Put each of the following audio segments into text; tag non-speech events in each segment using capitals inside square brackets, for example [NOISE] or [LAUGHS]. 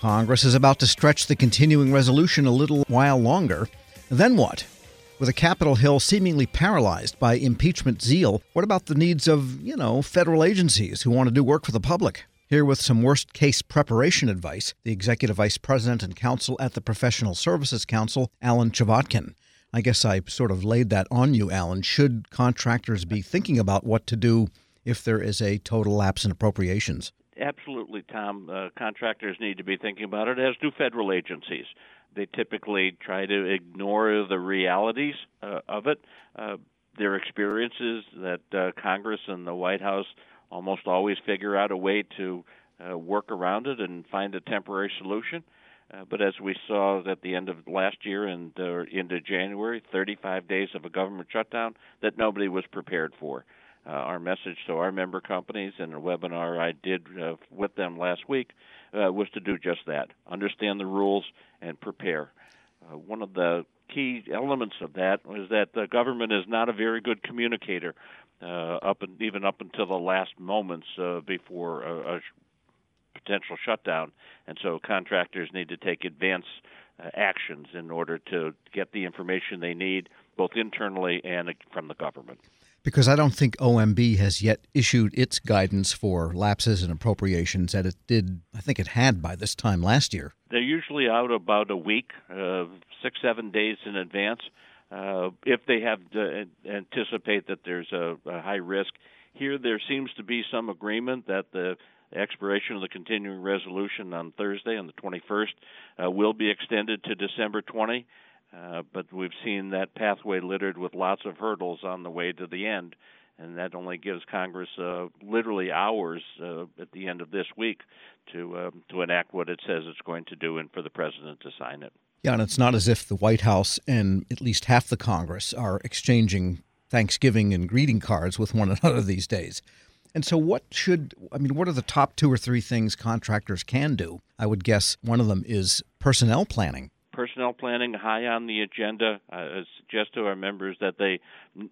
Congress is about to stretch the continuing resolution a little while longer. Then what? With a Capitol Hill seemingly paralyzed by impeachment zeal, what about the needs of, you know, federal agencies who want to do work for the public? Here with some worst case preparation advice, the Executive Vice President and Counsel at the Professional Services Council, Alan Chvotkin. I guess I sort of laid that on you, Alan. Should contractors be thinking about what to do if there is a total lapse in appropriations? Absolutely, Tom. Uh, contractors need to be thinking about it, as do federal agencies. They typically try to ignore the realities uh, of it. Uh, their experiences that uh, Congress and the White House almost always figure out a way to uh, work around it and find a temporary solution. Uh, but as we saw at the end of last year and uh, into January, 35 days of a government shutdown that nobody was prepared for. Uh, our message to our member companies in a webinar I did uh, with them last week uh, was to do just that understand the rules and prepare. Uh, one of the key elements of that was that the government is not a very good communicator, uh, up and even up until the last moments uh, before a, a potential shutdown, and so contractors need to take advance uh, actions in order to get the information they need, both internally and from the government because I don't think OMB has yet issued its guidance for lapses and appropriations that it did, I think it had by this time last year. They're usually out about a week, uh, six, seven days in advance. Uh, if they have to anticipate that there's a, a high risk, here there seems to be some agreement that the expiration of the continuing resolution on Thursday, on the 21st, uh, will be extended to December 20. Uh, but we've seen that pathway littered with lots of hurdles on the way to the end, and that only gives Congress uh, literally hours uh, at the end of this week to um, to enact what it says it's going to do, and for the president to sign it. Yeah, and it's not as if the White House and at least half the Congress are exchanging Thanksgiving and greeting cards with one [LAUGHS] another these days. And so, what should, I mean, what are the top two or three things contractors can do? I would guess one of them is personnel planning personnel planning high on the agenda. Uh, I suggest to our members that they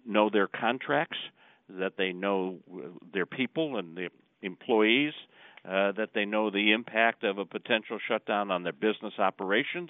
know their contracts, that they know their people and the employees, uh, that they know the impact of a potential shutdown on their business operations,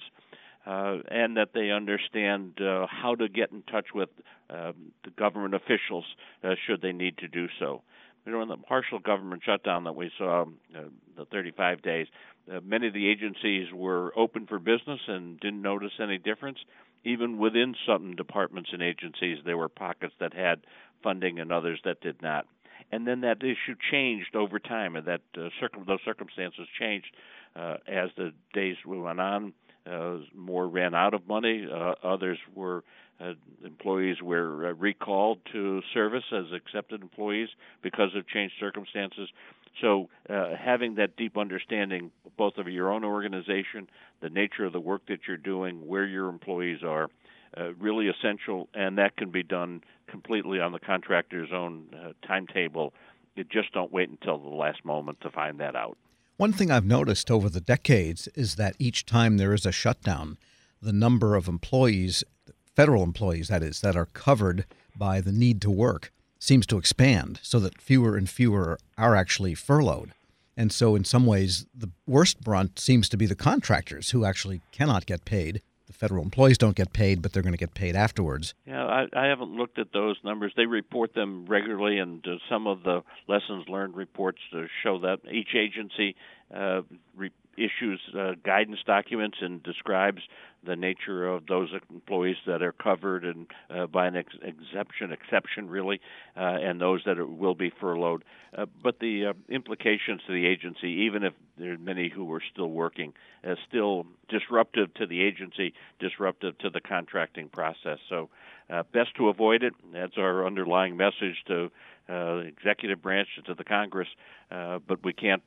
uh, and that they understand uh, how to get in touch with uh, the government officials uh, should they need to do so. During the partial government shutdown that we saw, uh, the 35 days, uh, many of the agencies were open for business and didn't notice any difference. Even within some departments and agencies, there were pockets that had funding and others that did not. And then that issue changed over time, and that uh, circum- those circumstances changed uh, as the days went on. Uh, more ran out of money. Uh, others were uh, employees were uh, recalled to service as excepted employees because of changed circumstances. So, uh, having that deep understanding, both of your own organization, the nature of the work that you're doing, where your employees are, uh, really essential, and that can be done completely on the contractor's own timetable. You just don't wait until the last moment to find that out. One thing I've noticed over the decades is that each time there is a shutdown, the number of employees, federal employees that is, that are covered by the need to work seems to expand so that fewer and fewer are actually furloughed. And so, in some ways, the worst brunt seems to be the contractors who actually cannot get paid the federal employees don't get paid, but they're going to get paid afterwards. Yeah, I, I haven't looked at those numbers. They report them regularly, and uh, some of the lessons learned reports uh, show that each agency uh, re- issues uh, guidance documents and describes the nature of those employees that are covered and uh, by an ex- exception, exception really, uh, and those that are, will be furloughed. Uh, but the uh, implications to the agency, even if there are many who are still working, is still disruptive to the agency, disruptive to the contracting process. So, best to avoid it. That's our underlying message to the executive branch and to the Congress. but we can't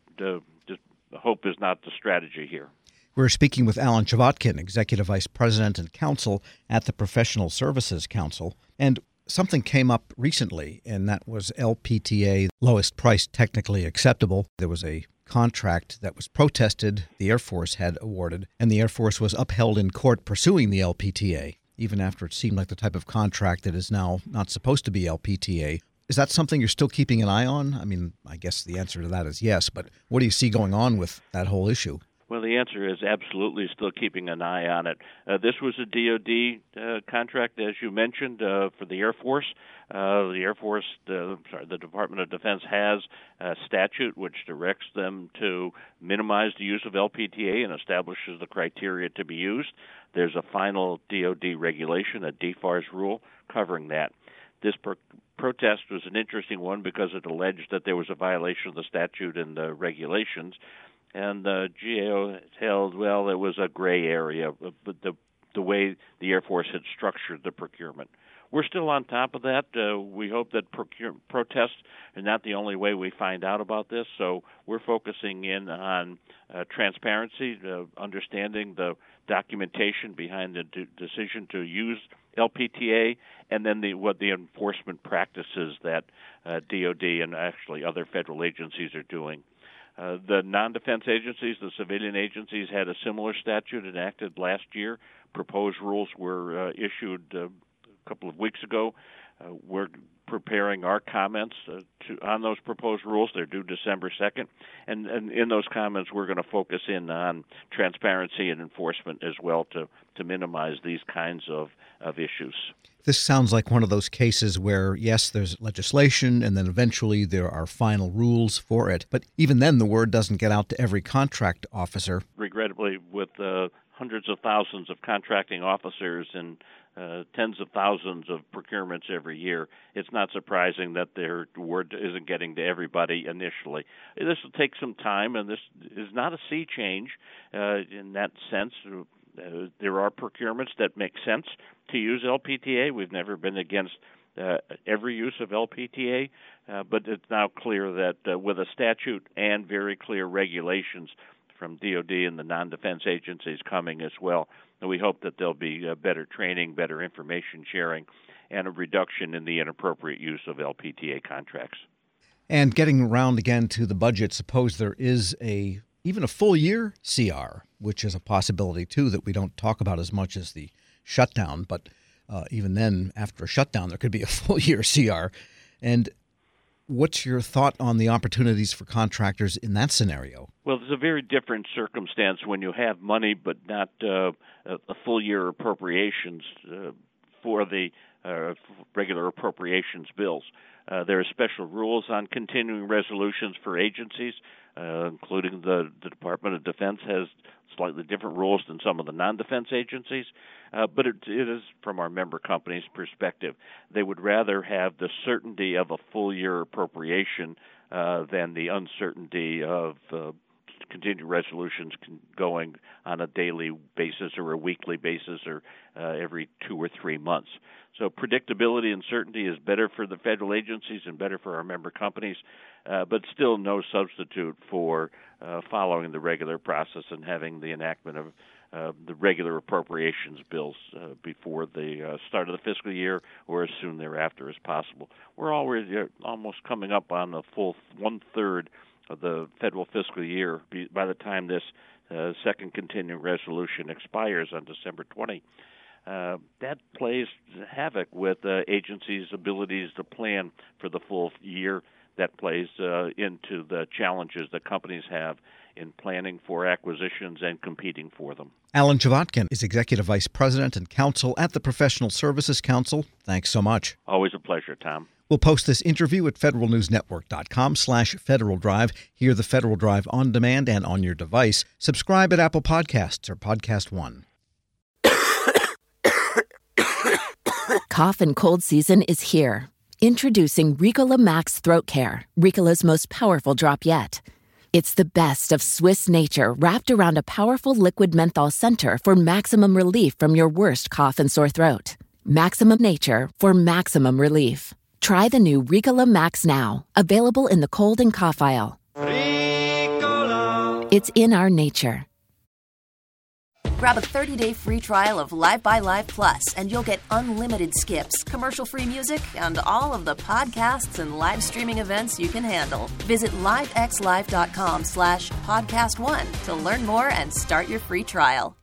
just hope is not the strategy here. We're speaking with Alan Chvotkin, Executive Vice President and Counsel at the Professional Services Council. And something came up recently, and that was LPTA, lowest price technically acceptable. There was a contract that was protested, the Air Force had awarded, and the Air Force was upheld in court pursuing the LPTA, even after it seemed like the type of contract that is now not supposed to be LPTA. Is that something you're still keeping an eye on? I mean, I guess the answer to that is yes, but what do you see going on with that whole issue? Well, the answer is absolutely still keeping an eye on it. Uh, this was a DoD uh, contract, as you mentioned, uh, for the Air Force. Uh, the Air Force, sorry, the Department of Defense has a statute which directs them to minimize the use of LPTA and establishes the criteria to be used. There's a final DoD regulation, a DFARS rule, covering that. This per- protest was an interesting one because it alleged that there was a violation of the statute and the regulations and the GAO held well it was a gray area, but the the way the Air Force had structured the procurement. We're still on top of that. Uh, we hope that procure, protests are not the only way we find out about this. So we're focusing in on uh, transparency, uh, understanding the documentation behind the d- decision to use LPTA, and then the what the enforcement practices that uh, DoD and actually other federal agencies are doing. Uh, the non-defense agencies, the civilian agencies, had a similar statute enacted last year. Proposed rules were uh, issued uh, a couple of weeks ago. Uh, we're preparing our comments uh, to, on those proposed rules. They're due December 2nd, and, and in those comments, we're going to focus in on transparency and enforcement as well to to minimize these kinds of of issues. This sounds like one of those cases where, yes, there's legislation and then eventually there are final rules for it. But even then, the word doesn't get out to every contract officer. Regrettably, with uh, hundreds of thousands of contracting officers and uh, tens of thousands of procurements every year, it's not surprising that their word isn't getting to everybody initially. This will take some time, and this is not a sea change uh, in that sense. Uh, there are procurements that make sense to use LPTA. We've never been against uh, every use of LPTA, uh, but it's now clear that uh, with a statute and very clear regulations from DoD and the non-defense agencies coming as well, And we hope that there'll be uh, better training, better information sharing, and a reduction in the inappropriate use of LPTA contracts. And getting around again to the budget, suppose there is a even a full year CR, which is a possibility too that we don't talk about as much as the shutdown. But uh, even then, after a shutdown, there could be a [LAUGHS] full year CR. And what's your thought on the opportunities for contractors in that scenario? Well, it's a very different circumstance when you have money but not uh, a full year appropriations uh, for the uh, regular appropriations bills. Uh, there are special rules on continuing resolutions for agencies, uh, including the, the Department of Defense has slightly different rules than some of the non-defense agencies. Uh, but it, it is from our member companies' perspective. They would rather have the certainty of a full year appropriation uh, than the uncertainty of continued resolutions going on a daily basis or a weekly basis or uh, every two or three months. So predictability and certainty is better for the federal agencies and better for our member companies, uh, but still no substitute for uh, following the regular process and having the enactment of uh, the regular appropriations bills uh, before the uh, start of the fiscal year or as soon thereafter as possible. We're already uh, almost coming up on the full one third of the federal fiscal year by the time this uh, second continuing resolution expires on December 20. Uh, that plays havoc with uh, agencies' abilities to plan for the full year. That plays uh, into the challenges that companies have in planning for acquisitions and competing for them. Alan Chvotkin is Executive Vice President and Counsel at the Professional Services Council. Thanks so much. Always a pleasure, Tom. We'll post this interview at federalnewsnetwork.com slash Federal Drive. Hear the Federal Drive on demand and on your device. Subscribe at Apple Podcasts or Podcast One. Cough and cold season is here. Introducing Ricola Max Throat Care, Ricola's most powerful drop yet. It's the best of Swiss nature wrapped around a powerful liquid menthol center for maximum relief from your worst cough and sore throat. Maximum nature for maximum relief. Try the new Ricola Max now, available in the cold and cough aisle. Ricola. It's in our nature. Grab a 30-day free trial of Live by Live Plus, and you'll get unlimited skips, commercial-free music, and all of the podcasts and live streaming events you can handle. Visit livexlive.com slash podcast one to learn more and start your free trial.